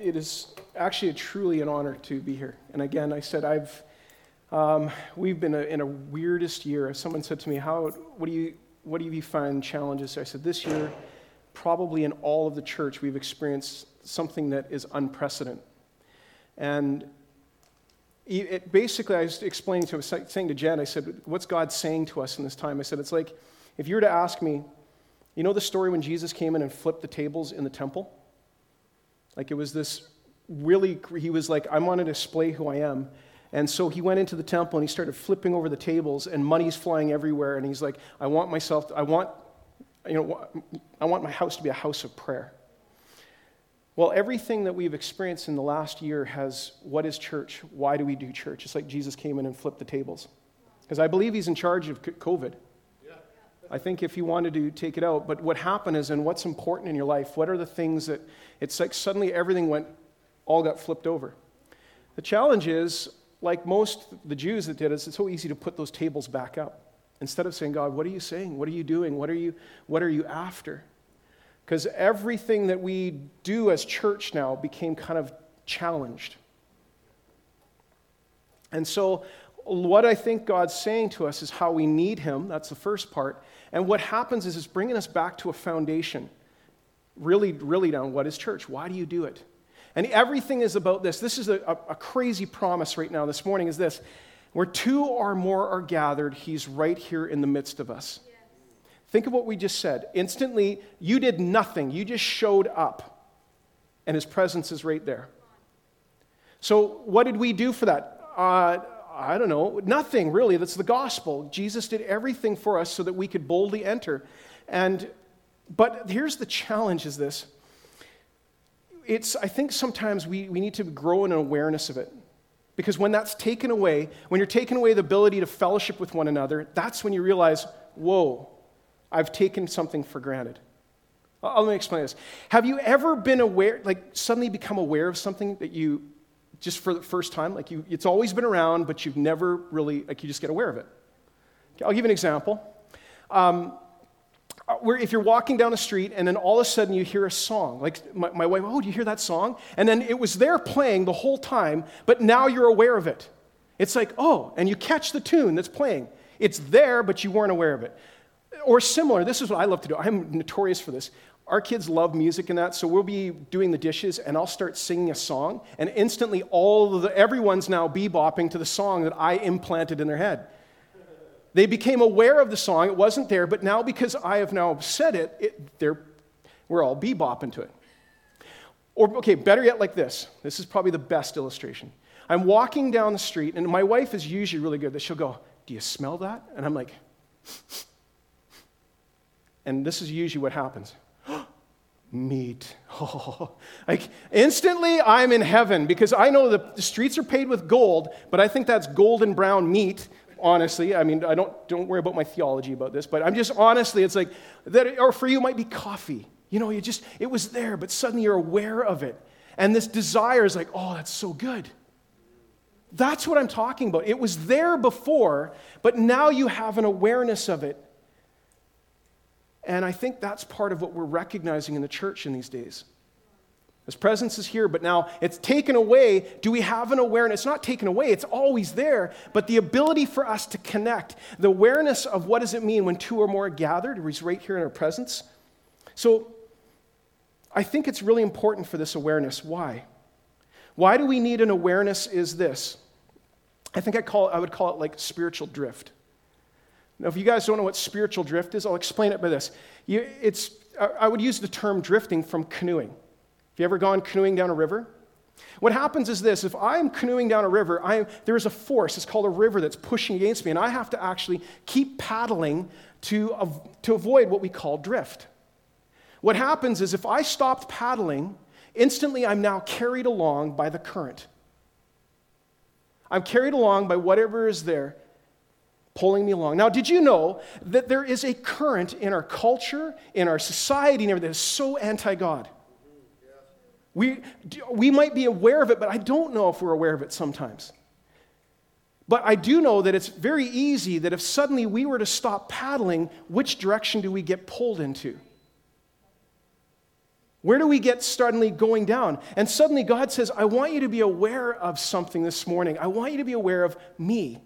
It is actually a truly an honor to be here. And again, I said I've um, we've been a, in a weirdest year. Someone said to me, "How? What do you what do you find challenges?" I said, "This year, probably in all of the church, we've experienced something that is unprecedented." And it, basically, I was explaining to, was saying to Jen, I said, "What's God saying to us in this time?" I said, "It's like if you were to ask me, you know the story when Jesus came in and flipped the tables in the temple." Like it was this really, he was like, I want to display who I am. And so he went into the temple and he started flipping over the tables and money's flying everywhere. And he's like, I want myself, I want, you know, I want my house to be a house of prayer. Well, everything that we've experienced in the last year has what is church? Why do we do church? It's like Jesus came in and flipped the tables. Because I believe he's in charge of COVID. I think if you wanted to take it out, but what happened is, and what's important in your life, what are the things that it's like suddenly everything went, all got flipped over. The challenge is, like most the Jews that did, is it's so easy to put those tables back up. Instead of saying, God, what are you saying? What are you doing? What are you, what are you after? Because everything that we do as church now became kind of challenged. And so, what I think God's saying to us is how we need Him. That's the first part. And what happens is it's bringing us back to a foundation. Really, really down what is church? Why do you do it? And everything is about this. This is a, a, crazy promise right now this morning is this. Where two or more are gathered, he's right here in the midst of us. Yes. Think of what we just said. Instantly, you did nothing. You just showed up. And his presence is right there. So, what did we do for that? Uh, I don't know, nothing really. That's the gospel. Jesus did everything for us so that we could boldly enter. And but here's the challenge is this. It's I think sometimes we, we need to grow in an awareness of it. Because when that's taken away, when you're taking away the ability to fellowship with one another, that's when you realize, whoa, I've taken something for granted. I'll, let me explain this. Have you ever been aware, like suddenly become aware of something that you just for the first time. Like you, it's always been around, but you've never really, like you just get aware of it. Okay, I'll give you an example. Um, uh, where if you're walking down the street and then all of a sudden you hear a song, like my, my wife, oh, do you hear that song? And then it was there playing the whole time, but now you're aware of it. It's like, oh, and you catch the tune that's playing. It's there, but you weren't aware of it. Or similar, this is what I love to do. I'm notorious for this our kids love music and that, so we'll be doing the dishes and I'll start singing a song, and instantly all the, everyone's now bebopping to the song that I implanted in their head. They became aware of the song, it wasn't there, but now because I have now said it, it they're, we're all bebopping to it. Or, okay, better yet, like this. This is probably the best illustration. I'm walking down the street, and my wife is usually really good that she'll go, Do you smell that? And I'm like, and this is usually what happens meat. Oh, like instantly I'm in heaven because I know the, streets are paved with gold, but I think that's golden brown meat. Honestly, I mean, I don't don't worry about my theology about this, but I'm just honestly, it's like that. Or for you, might be coffee. You know, you just it was there, but suddenly you're aware of it, and this desire is like, oh, that's so good. That's what I'm talking about. It was there before, but now you have an awareness of it and I think that's part of what we're recognizing in the church in these days. His presence is here, but now it's taken away. Do we have an awareness? It's not taken away, it's always there, but the ability for us to connect, the awareness of what does it mean when two or more are gathered, is right here in our presence. So I think it's really important for this awareness. Why? Why do we need an awareness? Is this? I think I, call, it, I would call it like spiritual drift. Now, if you guys don't know what spiritual drift is, I'll explain it by this. You, it's, I would use the term drifting from canoeing. Have you ever gone canoeing down a river? What happens is this if I'm canoeing down a river, there is a force, it's called a river, that's pushing against me, and I have to actually keep paddling to, to avoid what we call drift. What happens is if I stopped paddling, instantly I'm now carried along by the current. I'm carried along by whatever is there pulling me along. Now, did you know that there is a current in our culture, in our society, and everything that is so anti God? We, we might be aware of it, but I don't know if we're aware of it sometimes. But I do know that it's very easy that if suddenly we were to stop paddling, which direction do we get pulled into? Where do we get suddenly going down? And suddenly God says, I want you to be aware of something this morning. I want you to be aware of me.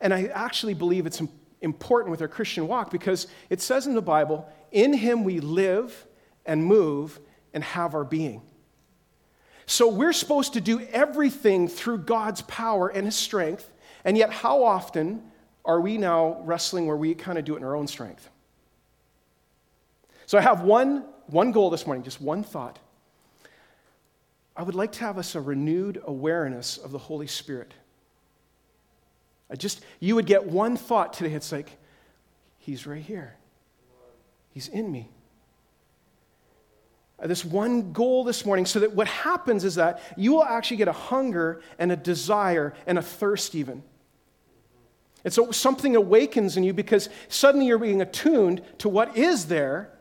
And I actually believe it's important with our Christian walk because it says in the Bible, in him we live and move and have our being. So we're supposed to do everything through God's power and his strength. And yet, how often are we now wrestling where we kind of do it in our own strength? So I have one, one goal this morning, just one thought. I would like to have us a renewed awareness of the Holy Spirit. I just, you would get one thought today. It's like, He's right here. He's in me. Uh, this one goal this morning, so that what happens is that you will actually get a hunger and a desire and a thirst, even. And so something awakens in you because suddenly you're being attuned to what is there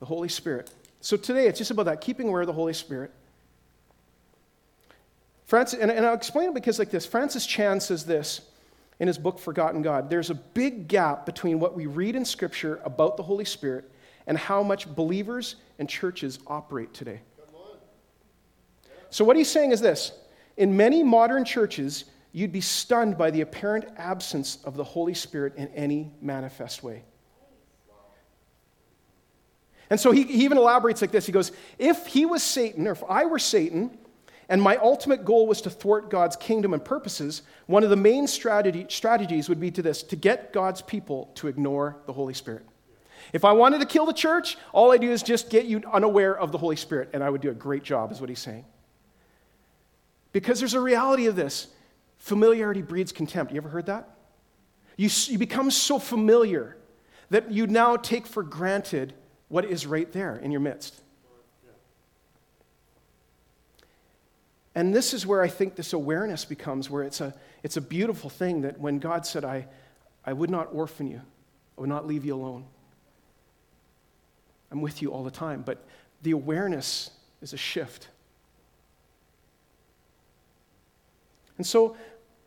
the Holy Spirit. So today it's just about that, keeping aware of the Holy Spirit. Francis, and, and I'll explain it because like this. Francis Chan says this in his book Forgotten God. There's a big gap between what we read in Scripture about the Holy Spirit and how much believers and churches operate today. So what he's saying is this: in many modern churches, you'd be stunned by the apparent absence of the Holy Spirit in any manifest way. And so he, he even elaborates like this. He goes, If he was Satan, or if I were Satan, and my ultimate goal was to thwart God's kingdom and purposes, one of the main strategy, strategies would be to this to get God's people to ignore the Holy Spirit. If I wanted to kill the church, all I do is just get you unaware of the Holy Spirit, and I would do a great job, is what he's saying. Because there's a reality of this familiarity breeds contempt. You ever heard that? You, you become so familiar that you now take for granted what is right there in your midst. And this is where I think this awareness becomes where it's a, it's a beautiful thing that when God said, I, I would not orphan you, I would not leave you alone. I'm with you all the time. But the awareness is a shift. And so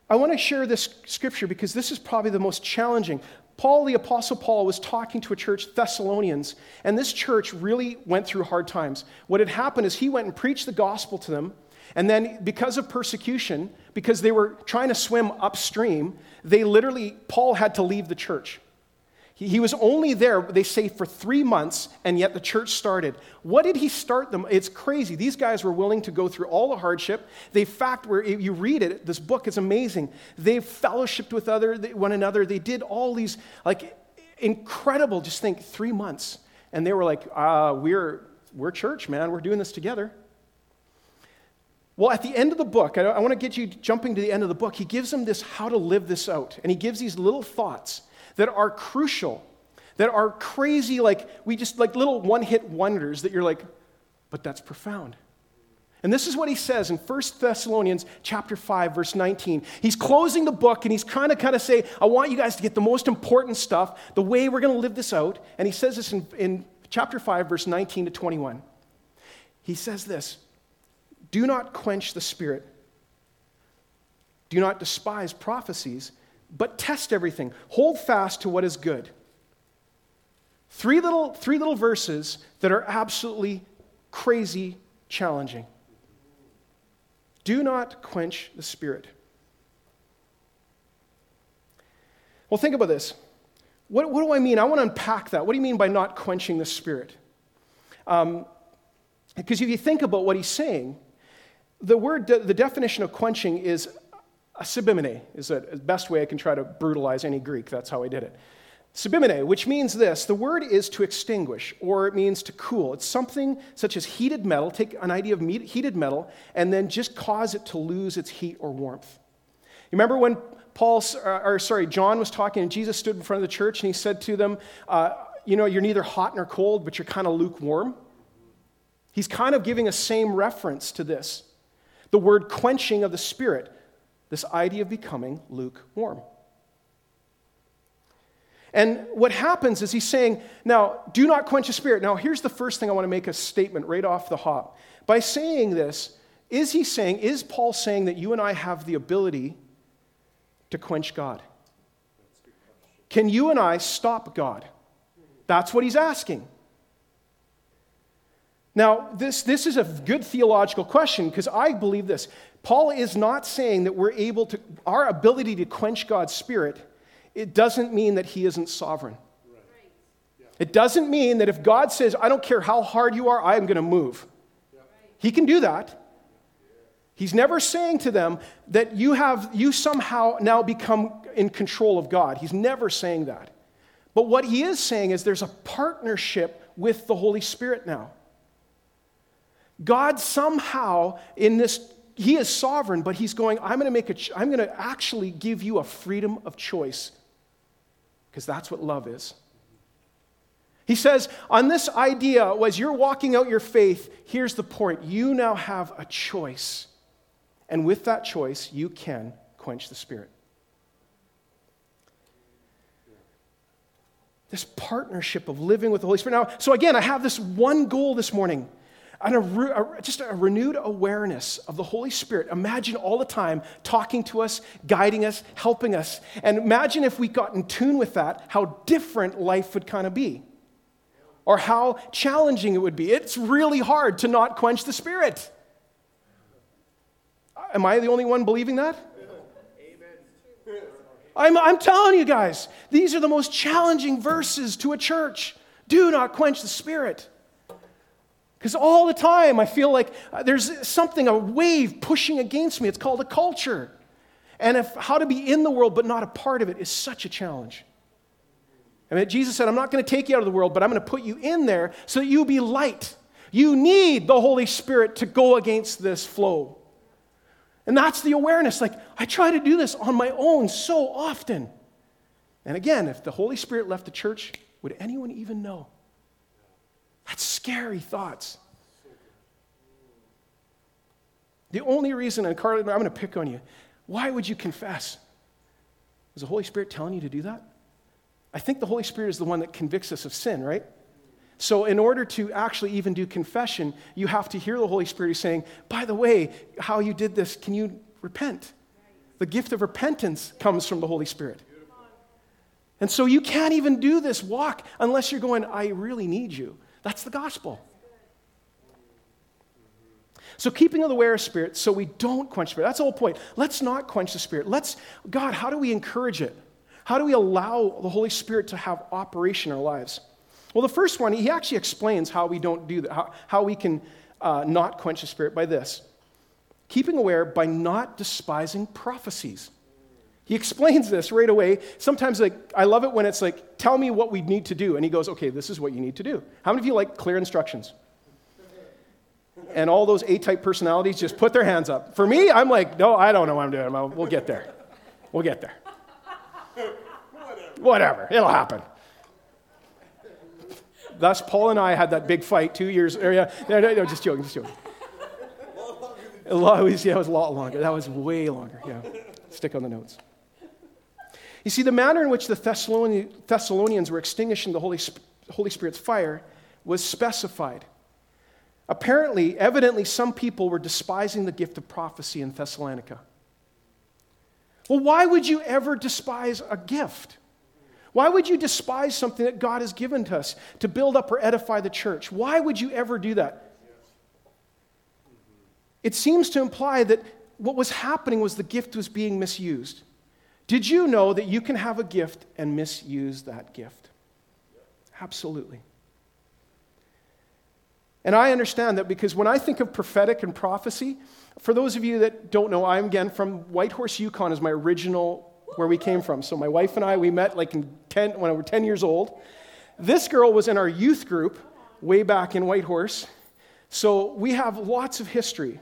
I want to share this scripture because this is probably the most challenging. Paul, the Apostle Paul, was talking to a church, Thessalonians, and this church really went through hard times. What had happened is he went and preached the gospel to them, and then because of persecution, because they were trying to swim upstream, they literally, Paul had to leave the church. He, was only there, they say, for three months, and yet the church started. What did he start them? It's crazy. These guys were willing to go through all the hardship. They, fact, where you read it, this book is amazing. They fellowshipped with other, one another. They did all these, like, incredible, just think, three months. And they were like, uh, we're, we're church, man. We're doing this together. Well, at the end of the book, I, I want to get you jumping to the end of the book. He gives them this how to live this out. And he gives these little thoughts that are crucial, that are crazy, like we just like little one hit wonders that you're like, but that's profound. And this is what he says in 1 Thessalonians chapter 5 verse 19. He's closing the book and he's trying to kind of say, I want you guys to get the most important stuff, the way we're going to live this out. And he says this in, in chapter 5 verse 19 to 21. He says this, do not quench the spirit. Do not despise prophecies, but test everything. Hold fast to what is good. Three little, three little verses that are absolutely crazy challenging. Do not quench the spirit. Well, think about this. What, what do I mean? I want to unpack that. What do you mean by not quenching the spirit? Um, because if you think about what he's saying, the word, the definition of quenching is Asibimene is the best way I can try to brutalize any Greek. That's how I did it. Sibimene, which means this the word is to extinguish, or it means to cool. It's something such as heated metal, take an idea of heated metal, and then just cause it to lose its heat or warmth. You remember when Paul, or sorry, John was talking, and Jesus stood in front of the church, and he said to them, uh, You know, you're neither hot nor cold, but you're kind of lukewarm. He's kind of giving a same reference to this the word quenching of the Spirit this idea of becoming lukewarm. And what happens is he's saying, now, do not quench the spirit. Now, here's the first thing I want to make a statement right off the hop. By saying this, is he saying, is Paul saying that you and I have the ability to quench God? Can you and I stop God? That's what he's asking. Now, this, this is a good theological question because I believe this. Paul is not saying that we're able to, our ability to quench God's Spirit, it doesn't mean that he isn't sovereign. It doesn't mean that if God says, I don't care how hard you are, I'm going to move. He can do that. He's never saying to them that you have you somehow now become in control of God. He's never saying that. But what he is saying is there's a partnership with the Holy Spirit now. God somehow in this he is sovereign, but he's going, I'm going to make a, I'm going to actually give you a freedom of choice. Because that's what love is. He says, on this idea, as you're walking out your faith, here's the point. You now have a choice. And with that choice, you can quench the Spirit. This partnership of living with the Holy Spirit. Now, so again, I have this one goal this morning and a, a, just a renewed awareness of the Holy Spirit. Imagine all the time talking to us, guiding us, helping us. And imagine if we got in tune with that, how different life would kind of be, or how challenging it would be. It's really hard to not quench the Spirit. Uh, am I the only one believing that? I'm, I'm telling you guys, these are the most challenging verses to a church. Do not quench the Spirit. Because all the time I feel like uh, there's something, a wave pushing against me. It's called a culture. And if how to be in the world but not a part of it is such a challenge. I mean, Jesus said, I'm not going to take you out of the world, but I'm going to put you in there so that you be light. You need the Holy Spirit to go against this flow. And that's the awareness. Like, I try to do this on my own so often. And again, if the Holy Spirit left the church, would anyone even know? Scary thoughts. The only reason, and Carly, I'm going to pick on you, why would you confess? Is the Holy Spirit telling you to do that? I think the Holy Spirit is the one that convicts us of sin, right? So, in order to actually even do confession, you have to hear the Holy Spirit saying, By the way, how you did this, can you repent? The gift of repentance comes from the Holy Spirit. And so, you can't even do this walk unless you're going, I really need you. That's the gospel. So keeping of the of spirit so we don't quench the spirit. That's the whole point. Let's not quench the spirit. Let's, God, how do we encourage it? How do we allow the Holy Spirit to have operation in our lives? Well, the first one, he actually explains how we don't do that, how, how we can uh, not quench the spirit by this keeping aware by not despising prophecies. He explains this right away. Sometimes like I love it when it's like, tell me what we need to do. And he goes, okay, this is what you need to do. How many of you like clear instructions? And all those A-type personalities just put their hands up. For me, I'm like, no, I don't know what I'm doing. We'll get there. We'll get there. Whatever. It'll happen. Thus, Paul and I had that big fight two years. Or yeah, no, no, no, just joking, just joking. A lot, yeah, it was a lot longer. That was way longer. Yeah. Stick on the notes. You see, the manner in which the Thessalonians were extinguishing the Holy, Holy Spirit's fire was specified. Apparently, evidently, some people were despising the gift of prophecy in Thessalonica. Well, why would you ever despise a gift? Why would you despise something that God has given to us to build up or edify the church? Why would you ever do that? It seems to imply that what was happening was the gift was being misused. Did you know that you can have a gift and misuse that gift? Absolutely. And I understand that because when I think of prophetic and prophecy, for those of you that don't know, I'm again from Whitehorse, Yukon, is my original where we came from. So my wife and I, we met like in 10, when I was 10 years old. This girl was in our youth group way back in Whitehorse. So we have lots of history.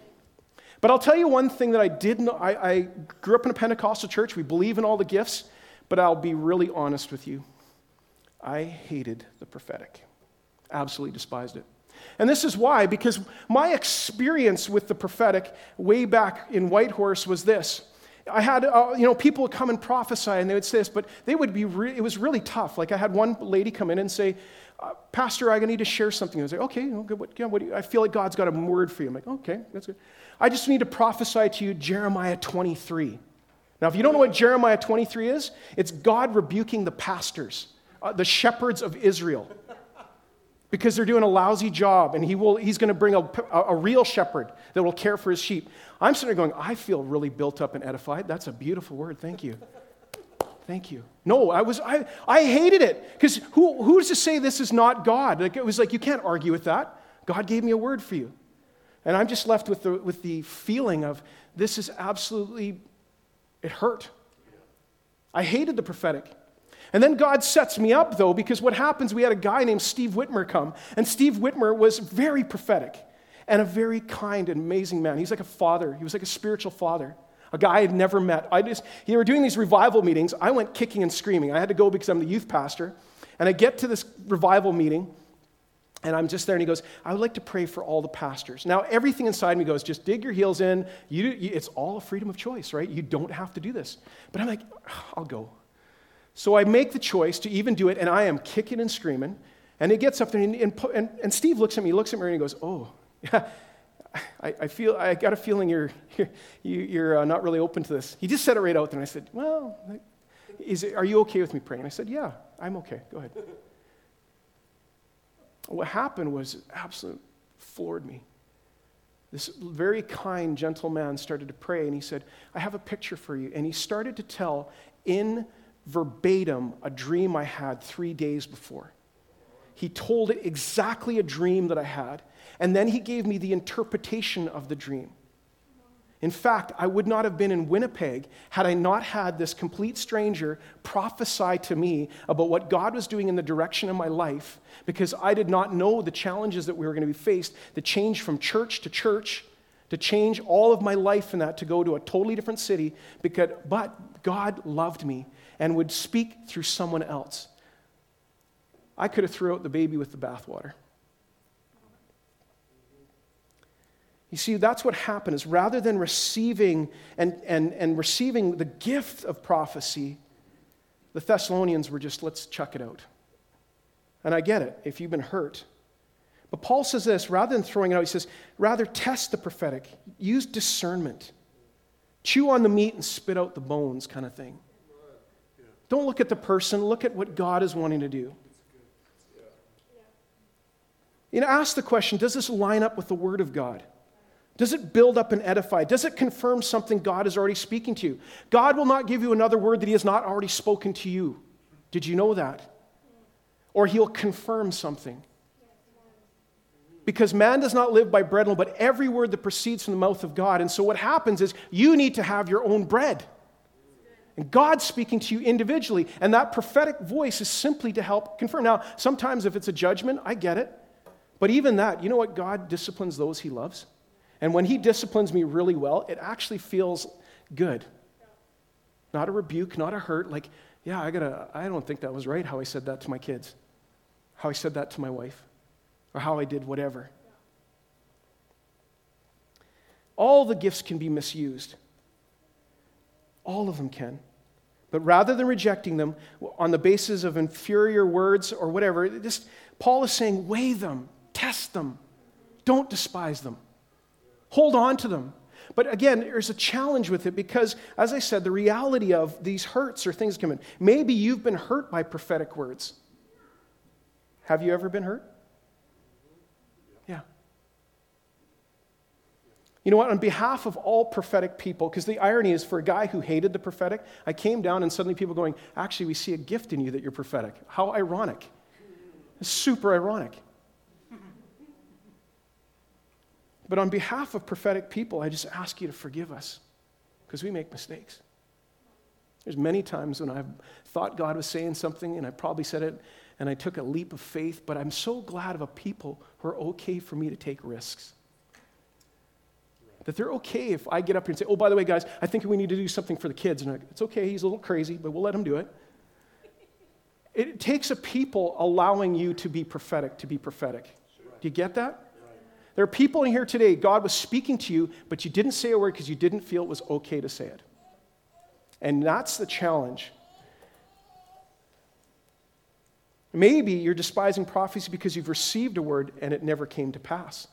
But I'll tell you one thing that I did know. I, I grew up in a Pentecostal church. We believe in all the gifts. But I'll be really honest with you. I hated the prophetic, absolutely despised it. And this is why, because my experience with the prophetic way back in Whitehorse was this. I had, uh, you know, people would come and prophesy, and they would say this, but they would be, re- it was really tough. Like I had one lady come in and say, uh, Pastor, I need to share something. I was like, okay, what, yeah, what I feel like God's got a word for you. I'm like, okay, that's good. I just need to prophesy to you Jeremiah 23. Now, if you don't know what Jeremiah 23 is, it's God rebuking the pastors uh, the shepherds of Israel because they're doing a lousy job and he will, he's going to bring a, a, real shepherd that will care for his sheep. I'm sitting there going, I feel really built up and edified. That's a beautiful word. Thank you. Thank you. No, I was I, I hated it because who, who's to say this is not God? Like it was like you can't argue with that. God gave me a word for you. And I'm just left with the, with the feeling of this is absolutely, it hurt. I hated the prophetic. And then God sets me up, though, because what happens, we had a guy named Steve Whitmer come, and Steve Whitmer was very prophetic and a very kind and amazing man. He's like a father, he was like a spiritual father, a guy I had never met. I just, he were doing these revival meetings. I went kicking and screaming. I had to go because I'm the youth pastor. And I get to this revival meeting, and I'm just there, and he goes, I would like to pray for all the pastors. Now, everything inside me goes, just dig your heels in. You, you, it's all a freedom of choice, right? You don't have to do this. But I'm like, I'll go. So I make the choice to even do it, and I am kicking and screaming. And it gets up there, and, and, and Steve looks at me, looks at me, and he goes, Oh, yeah, I, I feel, I got a feeling you're, you're, you're uh, not really open to this. He just said it right out there, and I said, Well, is are you okay with me praying? And I said, Yeah, I'm okay. Go ahead. What happened was absolutely floored me. This very kind, gentle man started to pray, and he said, I have a picture for you. And he started to tell in verbatim a dream I had three days before. He told it exactly a dream that I had, and then he gave me the interpretation of the dream. In fact, I would not have been in Winnipeg had I not had this complete stranger prophesy to me about what God was doing in the direction of my life because I did not know the challenges that we were going to be faced, the change from church to church, to change all of my life in that to go to a totally different city because but God loved me and would speak through someone else. I could have threw out the baby with the bathwater. You see, that's what happened is rather than receiving and, and, and receiving the gift of prophecy, the Thessalonians were just, let's chuck it out. And I get it if you've been hurt. But Paul says this rather than throwing it out, he says, rather test the prophetic, use discernment, chew on the meat and spit out the bones, kind of thing. Don't look at the person, look at what God is wanting to do. You know, ask the question does this line up with the Word of God? Does it build up and edify? Does it confirm something God is already speaking to you? God will not give you another word that He has not already spoken to you. Did you know that? Or He'll confirm something. Because man does not live by bread alone, but every word that proceeds from the mouth of God. And so what happens is you need to have your own bread. And God's speaking to you individually, and that prophetic voice is simply to help confirm. Now, sometimes if it's a judgment, I get it. But even that, you know what? God disciplines those he loves. And when he disciplines me really well, it actually feels good. Not a rebuke, not a hurt. Like, yeah, I gotta, I don't think that was right how I said that to my kids, how I said that to my wife, or how I did whatever. All the gifts can be misused. All of them can. But rather than rejecting them on the basis of inferior words or whatever, just, Paul is saying, weigh them, test them, don't despise them, hold on to them. But again, there's a challenge with it because, as I said, the reality of these hurts or things come in. Maybe you've been hurt by prophetic words. Have you ever been hurt? Yeah. You know what? On behalf of all prophetic people, because the irony is for a guy who hated the prophetic, I came down and suddenly people going, actually, we see a gift in you that you're prophetic. How ironic. Super ironic. But on behalf of prophetic people, I just ask you to forgive us because we make mistakes. There's many times when I've thought God was saying something and I probably said it and I took a leap of faith, but I'm so glad of a people who are okay for me to take risks. That they're okay if I get up here and say, oh, by the way, guys, I think we need to do something for the kids. And like, it's okay, he's a little crazy, but we'll let him do it. It takes a people allowing you to be prophetic to be prophetic. Do you get that? There are people in here today, God was speaking to you, but you didn't say a word because you didn't feel it was okay to say it. And that's the challenge. Maybe you're despising prophecy because you've received a word and it never came to pass.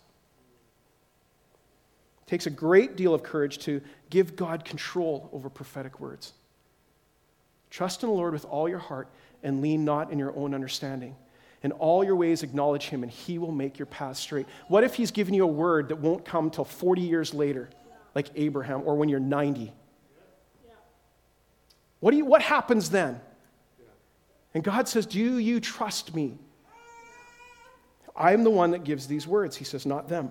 It takes a great deal of courage to give God control over prophetic words. Trust in the Lord with all your heart and lean not in your own understanding. In all your ways, acknowledge him, and he will make your path straight. What if he's given you a word that won't come till 40 years later, like Abraham, or when you're 90? What, do you, what happens then? And God says, Do you trust me? I'm the one that gives these words. He says, Not them.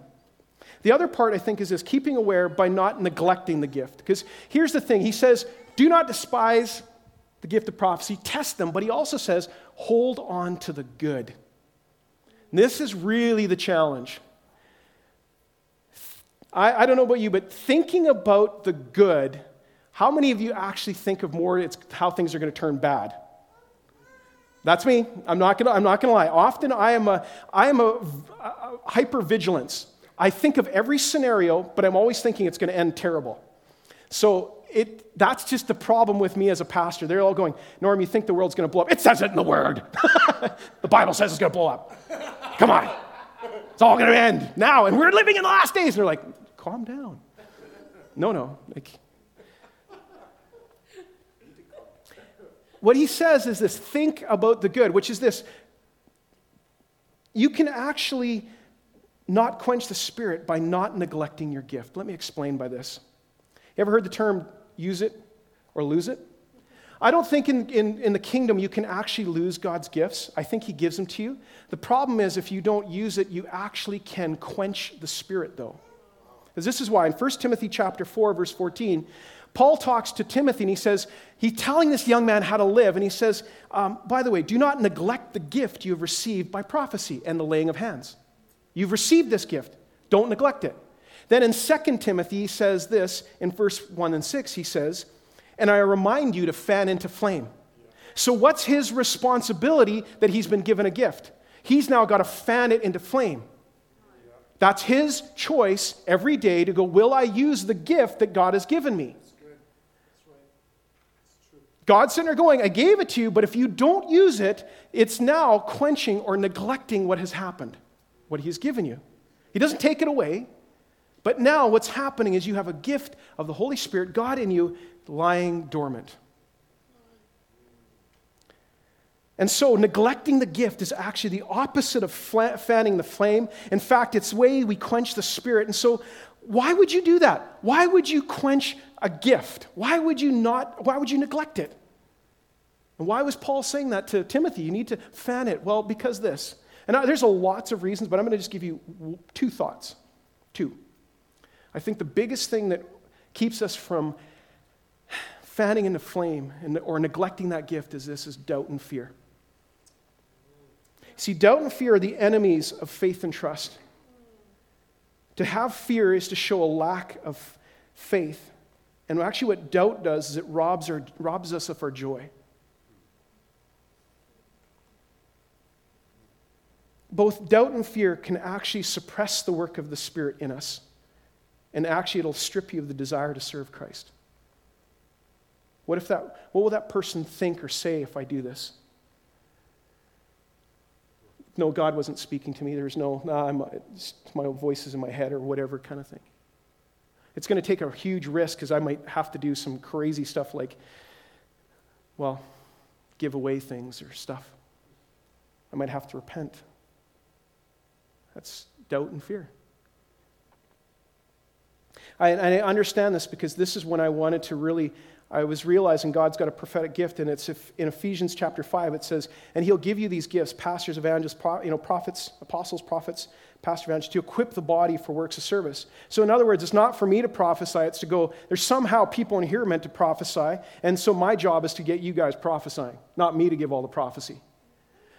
The other part, I think, is this keeping aware by not neglecting the gift. Because here's the thing He says, Do not despise the gift of prophecy, test them, but He also says, Hold on to the good. And this is really the challenge. I, I don't know about you, but thinking about the good, how many of you actually think of more it's how things are going to turn bad? That's me. I'm not going to I'm not going to lie. Often I am a I am a, a hyper vigilance. I think of every scenario, but I'm always thinking it's going to end terrible. So it, that's just the problem with me as a pastor. They're all going, Norm, you think the world's going to blow up? It says it in the Word. the Bible says it's going to blow up. Come on. It's all going to end now, and we're living in the last days. And they're like, calm down. No, no. Like, what he says is this think about the good, which is this. You can actually not quench the spirit by not neglecting your gift. Let me explain by this. You ever heard the term use it or lose it? I don't think in, in, in, the kingdom you can actually lose God's gifts. I think He gives them to you. The problem is if you don't use it, you actually can quench the Spirit, though. Because this is why in 1 Timothy chapter 4, verse 14, Paul talks to Timothy and he says, he's telling this young man how to live. And he says, um, by the way, do not neglect the gift you have received by prophecy and the laying of hands. You've received this gift. Don't neglect it. Then in 2 Timothy, he says this in verse 1 and 6, he says, And I remind you to fan into flame. So, what's his responsibility that he's been given a gift? He's now got to fan it into flame. That's his choice every day to go, Will I use the gift that God has given me? God's sitting there going, I gave it to you, but if you don't use it, it's now quenching or neglecting what has happened, what He's given you. He doesn't take it away, but now what's happening is you have a gift of the Holy Spirit, God in you, lying dormant. And so, neglecting the gift is actually the opposite of fanning the flame. In fact, it's the way we quench the spirit. And so, why would you do that? Why would you quench a gift? Why would you not, why would you neglect it? And why was Paul saying that to Timothy? You need to fan it. Well, because this. And there's lots of reasons, but I'm going to just give you two thoughts. Two. I think the biggest thing that keeps us from fanning into flame and, or neglecting that gift is this is doubt and fear. See, doubt and fear are the enemies of faith and trust. To have fear is to show a lack of faith. And actually, what doubt does is it robs, our, robs us of our joy. Both doubt and fear can actually suppress the work of the Spirit in us and actually it'll strip you of the desire to serve Christ. What if that what will that person think or say if I do this? No, God wasn't speaking to me. There's no, nah, I'm, my voice is in my head or whatever kind of thing. It's going to take a huge risk because I might have to do some crazy stuff like, well, give away things or stuff. I might have to repent. That's doubt and fear. I, I understand this because this is when I wanted to really I was realizing God's got a prophetic gift, and it's in Ephesians chapter 5, it says, And He'll give you these gifts pastors, evangelists, you know, prophets, apostles, prophets, pastor, evangelists, to equip the body for works of service. So, in other words, it's not for me to prophesy, it's to go, there's somehow people in here meant to prophesy, and so my job is to get you guys prophesying, not me to give all the prophecy.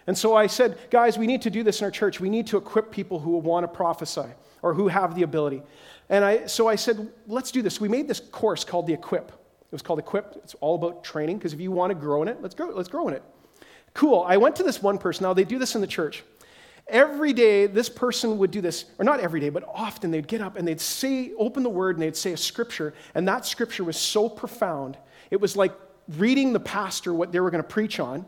And so I said, guys, we need to do this in our church. We need to equip people who want to prophesy or who have the ability. And I, so I said, let's do this. We made this course called the Equip. It was called Equip. It's all about training because if you want to grow in it, let's grow, let's grow in it. Cool. I went to this one person. Now, they do this in the church. Every day, this person would do this, or not every day, but often they'd get up and they'd say, open the word and they'd say a scripture. And that scripture was so profound. It was like reading the pastor what they were going to preach on,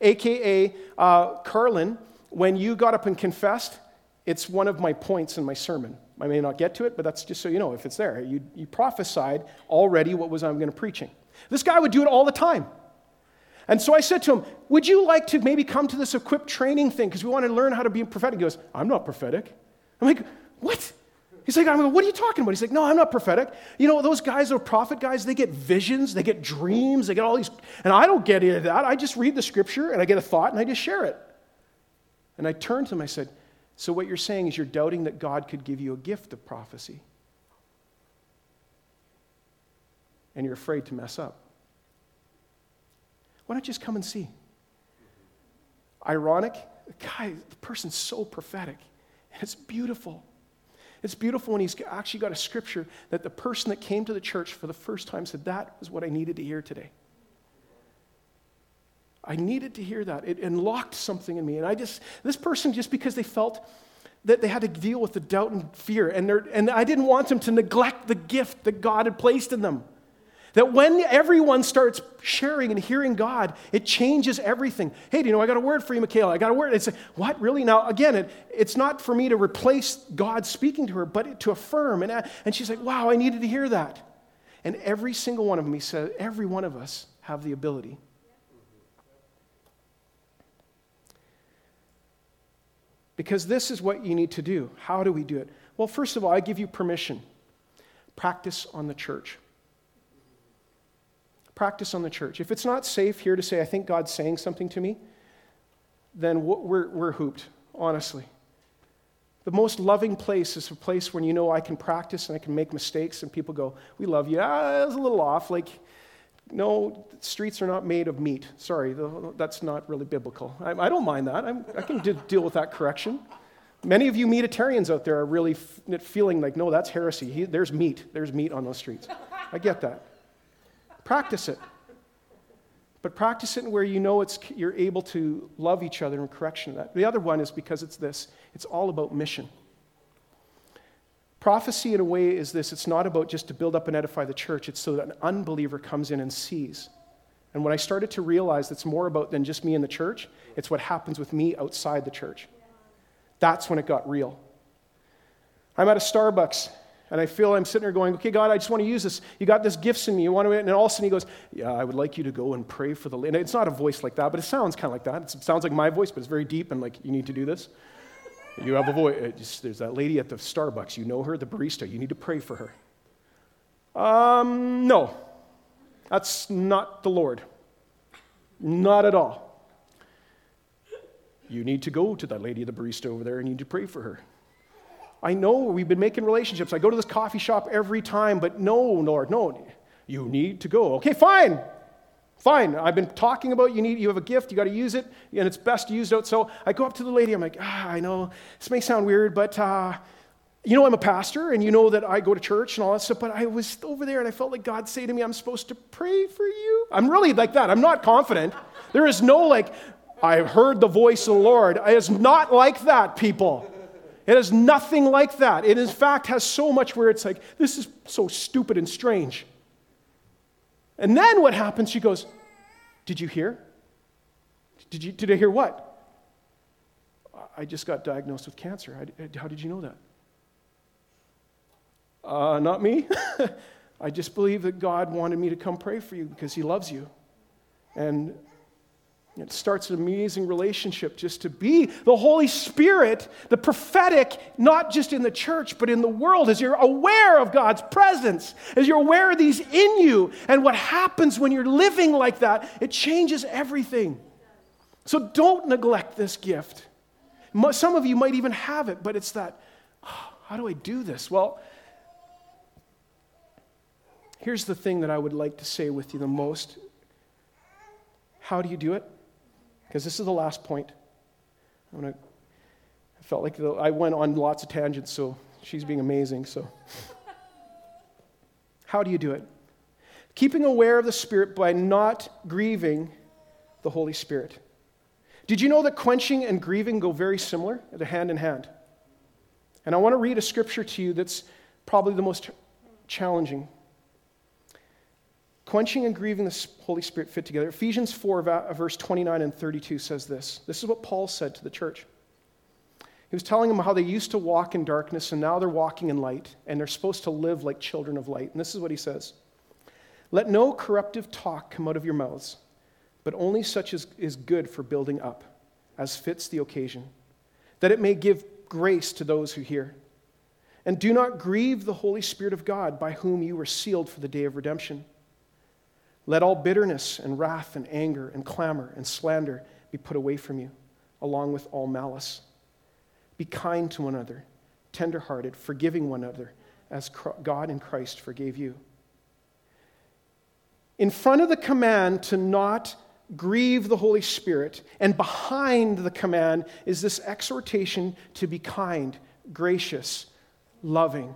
AKA uh, Carlin, when you got up and confessed, it's one of my points in my sermon. I may not get to it, but that's just so you know if it's there. You, you prophesied already what was I'm going to preaching. This guy would do it all the time. And so I said to him, Would you like to maybe come to this equipped training thing? Because we want to learn how to be prophetic. He goes, I'm not prophetic. I'm like, What? He's like, I'm like, What are you talking about? He's like, No, I'm not prophetic. You know, those guys are prophet guys, they get visions, they get dreams, they get all these. And I don't get any of that. I just read the scripture and I get a thought and I just share it. And I turned to him, I said, So what you're saying is you're doubting that God could give you a gift of prophecy? And you're afraid to mess up. Why you just come and see? Ironic, guy, the person's so prophetic, and it's beautiful. It's beautiful when he's actually got a scripture that the person that came to the church for the first time said, That was what I needed to hear today. I needed to hear that. It unlocked something in me. And I just, this person, just because they felt that they had to deal with the doubt and fear, and, and I didn't want them to neglect the gift that God had placed in them. That when everyone starts sharing and hearing God, it changes everything. Hey, do you know, I got a word for you, Michaela. I got a word. It's like, what, really? Now, again, it, it's not for me to replace God speaking to her, but to affirm. And, and she's like, wow, I needed to hear that. And every single one of them, he said, every one of us have the ability. Because this is what you need to do. How do we do it? Well, first of all, I give you permission. Practice on the church practice on the church. If it's not safe here to say, I think God's saying something to me, then we're, we're hooped, honestly. The most loving place is a place when you know I can practice and I can make mistakes, and people go, We love you. Ah, that was a little off. Like, no, streets are not made of meat. Sorry, that's not really biblical. I, I don't mind that. I'm, i can deal with that correction. Many of you meatitarians out there are really f- feeling like, no, that's heresy. He, there's meat. There's meat on those streets. I get that. Practice it. But practice it where you know it's, you're able to love each other in correction of that. The other one is because it's this it's all about mission. Prophecy, in a way, is this it's not about just to build up and edify the church, it's so that an unbeliever comes in and sees. And when I started to realize it's more about than just me in the church, it's what happens with me outside the church. That's when it got real. I'm at a Starbucks and I feel I'm sitting there going, okay, God, I just want to use this. You got this gifts in me. You want to, and all of a sudden he goes, yeah, I would like you to go and pray for the, and it's not a voice like that, but it sounds kind of like that. It sounds like my voice, but it's very deep and like, you need to do this. You have a voice. There's that lady at the Starbucks. You know her, the barista. You need to pray for her. Um, no. That's not the Lord. Not at all. You need to go to that lady, the barista over there, and you need to pray for her. I know we've been making relationships. I go to this coffee shop every time, but no, Lord, no. You need to go. Okay, fine. Fine. I've been talking about you need you have a gift, you got to use it, and it's best used out. So I go up to the lady, I'm like, ah, I know this may sound weird, but uh, you know I'm a pastor and you know that I go to church and all that stuff, but I was over there and I felt like God say to me, I'm supposed to pray for you. I'm really like that. I'm not confident. There is no like, I heard the voice of the Lord. It is not like that, people. It is nothing like that. It, in fact, has so much where it's like, this is so stupid and strange. And then what happens? She goes, Did you hear? Did, you, did I hear what? I just got diagnosed with cancer. I, how did you know that? Uh, not me. I just believe that God wanted me to come pray for you because He loves you. And it starts an amazing relationship just to be the Holy Spirit, the prophetic, not just in the church, but in the world, as you're aware of God's presence, as you're aware of these in you. And what happens when you're living like that, it changes everything. So don't neglect this gift. Some of you might even have it, but it's that, oh, how do I do this? Well, here's the thing that I would like to say with you the most. How do you do it? Because this is the last point. I'm gonna, I felt like the, I went on lots of tangents, so she's being amazing. So, how do you do it? Keeping aware of the Spirit by not grieving the Holy Spirit. Did you know that quenching and grieving go very similar? They're hand in hand. And I want to read a scripture to you that's probably the most challenging. Quenching and grieving the Holy Spirit fit together. Ephesians 4, verse 29 and 32 says this. This is what Paul said to the church. He was telling them how they used to walk in darkness and now they're walking in light and they're supposed to live like children of light. And this is what he says Let no corruptive talk come out of your mouths, but only such as is good for building up, as fits the occasion, that it may give grace to those who hear. And do not grieve the Holy Spirit of God, by whom you were sealed for the day of redemption. Let all bitterness and wrath and anger and clamor and slander be put away from you, along with all malice. Be kind to one another, tenderhearted, forgiving one another, as God in Christ forgave you. In front of the command to not grieve the Holy Spirit, and behind the command is this exhortation to be kind, gracious, loving.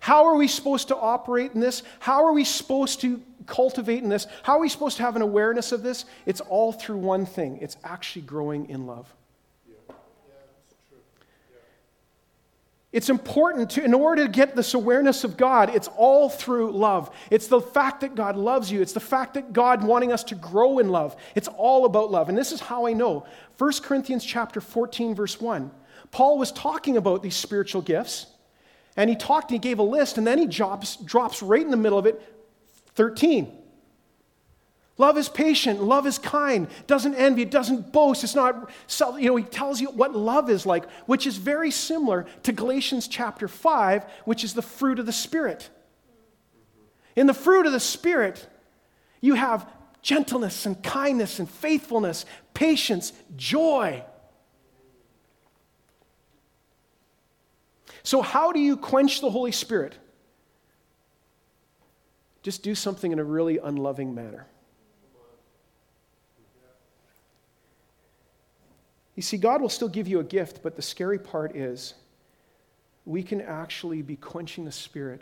How are we supposed to operate in this? How are we supposed to cultivate in this? How are we supposed to have an awareness of this? It's all through one thing it's actually growing in love. It's important to, in order to get this awareness of God, it's all through love. It's the fact that God loves you. It's the fact that God wanting us to grow in love. It's all about love. And this is how I know. 1 Corinthians chapter 14, verse 1. Paul was talking about these spiritual gifts, and he talked, and he gave a list, and then he drops, drops right in the middle of it 13. Love is patient, love is kind, doesn't envy, it doesn't boast, it's not you know, he tells you what love is like, which is very similar to Galatians chapter 5, which is the fruit of the Spirit. In the fruit of the Spirit, you have gentleness and kindness and faithfulness, patience, joy. So, how do you quench the Holy Spirit? Just do something in a really unloving manner. You see, God will still give you a gift, but the scary part is we can actually be quenching the Spirit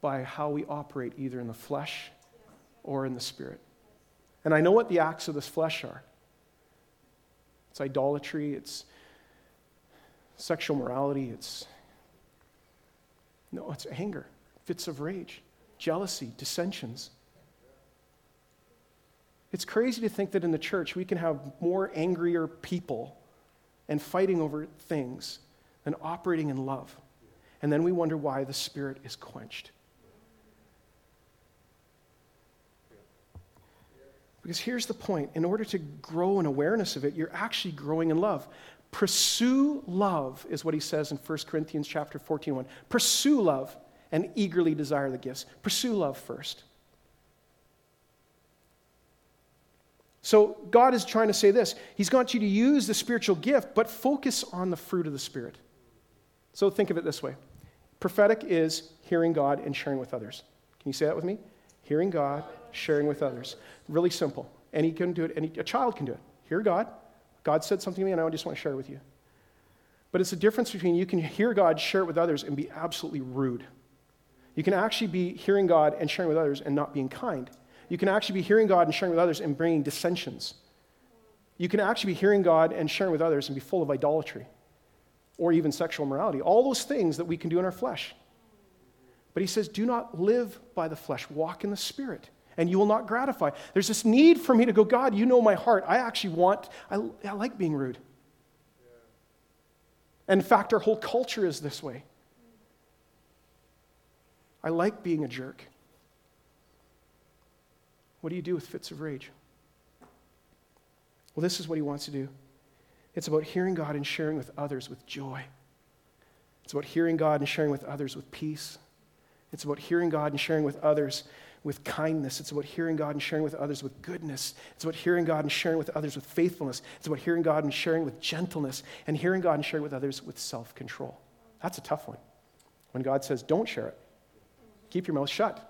by how we operate either in the flesh or in the Spirit. And I know what the acts of this flesh are it's idolatry, it's sexual morality, it's no, it's anger, fits of rage, jealousy, dissensions. It's crazy to think that in the church we can have more angrier people and fighting over things than operating in love. And then we wonder why the Spirit is quenched. Because here's the point in order to grow an awareness of it, you're actually growing in love. Pursue love is what he says in 1 Corinthians chapter 14 1. Pursue love and eagerly desire the gifts. Pursue love first. So God is trying to say this. He's got you to use the spiritual gift, but focus on the fruit of the Spirit. So think of it this way prophetic is hearing God and sharing with others. Can you say that with me? Hearing God, sharing with others. Really simple. Any can do it, any, a child can do it. Hear God. God said something to me, and I just want to share it with you. But it's a difference between you can hear God, share it with others, and be absolutely rude. You can actually be hearing God and sharing with others and not being kind you can actually be hearing God and sharing with others and bringing dissensions. You can actually be hearing God and sharing with others and be full of idolatry or even sexual morality. All those things that we can do in our flesh. But he says, do not live by the flesh, walk in the spirit, and you will not gratify. There's this need for me to go, God, you know my heart. I actually want, I, I like being rude. And in fact, our whole culture is this way. I like being a jerk. What do you do with fits of rage? Well, this is what he wants to do. It's about hearing God and sharing with others with joy. It's about hearing God and sharing with others with peace. It's about hearing God and sharing with others with kindness. It's about hearing God and sharing with others with goodness. It's about hearing God and sharing with others with faithfulness. It's about hearing God and sharing with gentleness and hearing God and sharing with others with self control. That's a tough one. When God says, don't share it, keep your mouth shut.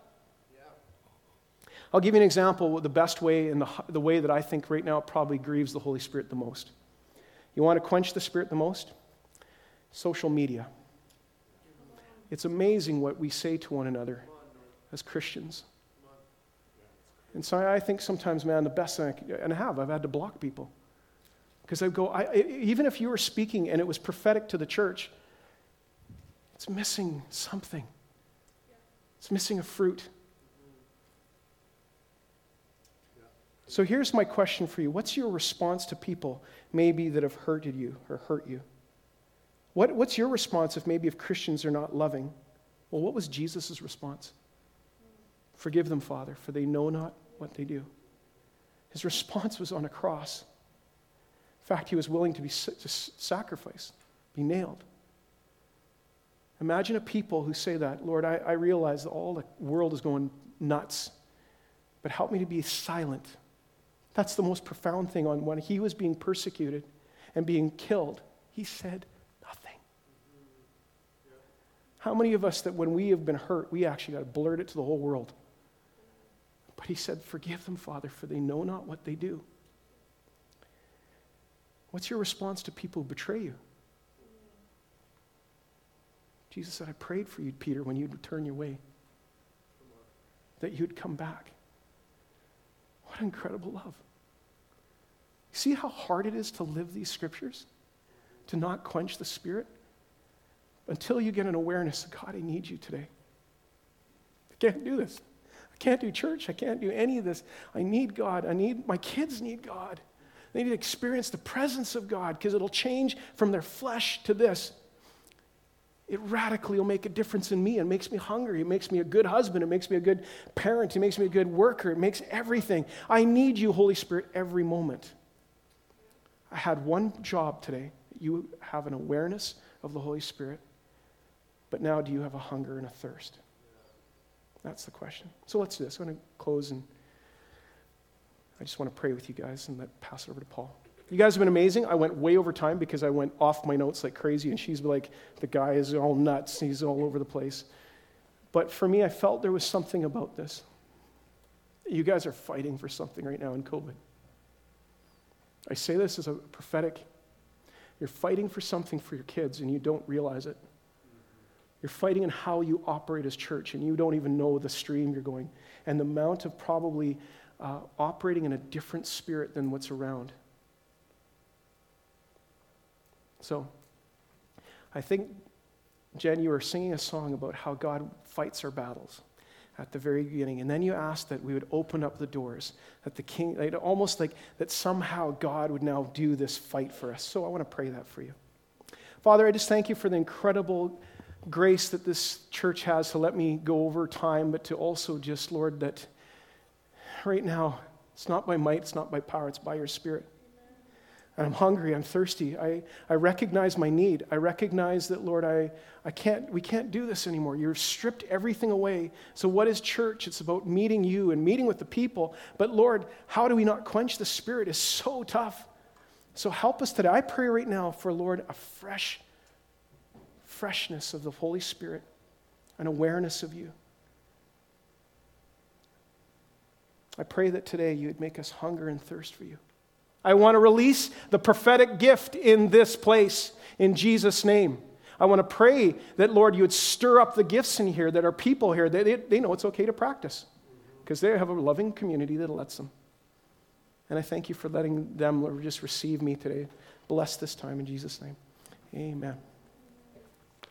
I'll give you an example the best way and the, the way that I think right now probably grieves the Holy Spirit the most. You want to quench the Spirit the most? Social media. It's amazing what we say to one another as Christians. And so I think sometimes, man, the best thing I can, and I have, I've had to block people. Because I go, I, even if you were speaking and it was prophetic to the church, it's missing something. It's missing a fruit. So here's my question for you What's your response to people maybe that have hurted you or hurt you? What, what's your response if maybe if Christians are not loving? Well, what was Jesus' response? Forgive them, Father, for they know not what they do. His response was on a cross. In fact, he was willing to be to sacrificed, be nailed. Imagine a people who say that, Lord, I, I realize that all the world is going nuts, but help me to be silent. That's the most profound thing on when he was being persecuted and being killed. He said nothing. How many of us that when we have been hurt, we actually got to blurt it to the whole world? But he said, Forgive them, Father, for they know not what they do. What's your response to people who betray you? Jesus said, I prayed for you, Peter, when you'd turn your way, that you'd come back. What incredible love. See how hard it is to live these scriptures? To not quench the spirit? Until you get an awareness of God, I need you today. I can't do this. Can't do church. I can't do any of this. I need God. I need my kids need God. They need to experience the presence of God because it'll change from their flesh to this it radically will make a difference in me. It makes me hungry. It makes me a good husband. It makes me a good parent. It makes me a good worker. It makes everything. I need you, Holy Spirit, every moment. I had one job today. You have an awareness of the Holy Spirit, but now do you have a hunger and a thirst? That's the question. So let's do this. I'm going to close and I just want to pray with you guys and then pass it over to Paul. You guys have been amazing. I went way over time because I went off my notes like crazy, and she's like, the guy is all nuts. He's all over the place. But for me, I felt there was something about this. You guys are fighting for something right now in COVID. I say this as a prophetic. You're fighting for something for your kids, and you don't realize it. You're fighting in how you operate as church, and you don't even know the stream you're going, and the amount of probably uh, operating in a different spirit than what's around. So, I think, Jen, you were singing a song about how God fights our battles at the very beginning. And then you asked that we would open up the doors, that the king, like, almost like that somehow God would now do this fight for us. So I want to pray that for you. Father, I just thank you for the incredible grace that this church has to let me go over time, but to also just, Lord, that right now, it's not by might, it's not by power, it's by your spirit. And I'm hungry, I'm thirsty. I, I recognize my need. I recognize that, Lord, I, I can't, we can't do this anymore. You've stripped everything away. So, what is church? It's about meeting you and meeting with the people. But, Lord, how do we not quench the Spirit is so tough. So, help us today. I pray right now for, Lord, a fresh freshness of the Holy Spirit, an awareness of you. I pray that today you would make us hunger and thirst for you. I want to release the prophetic gift in this place in Jesus' name. I want to pray that, Lord, you would stir up the gifts in here that are people here. They, they, they know it's okay to practice because they have a loving community that lets them. And I thank you for letting them, just receive me today. Bless this time in Jesus' name. Amen.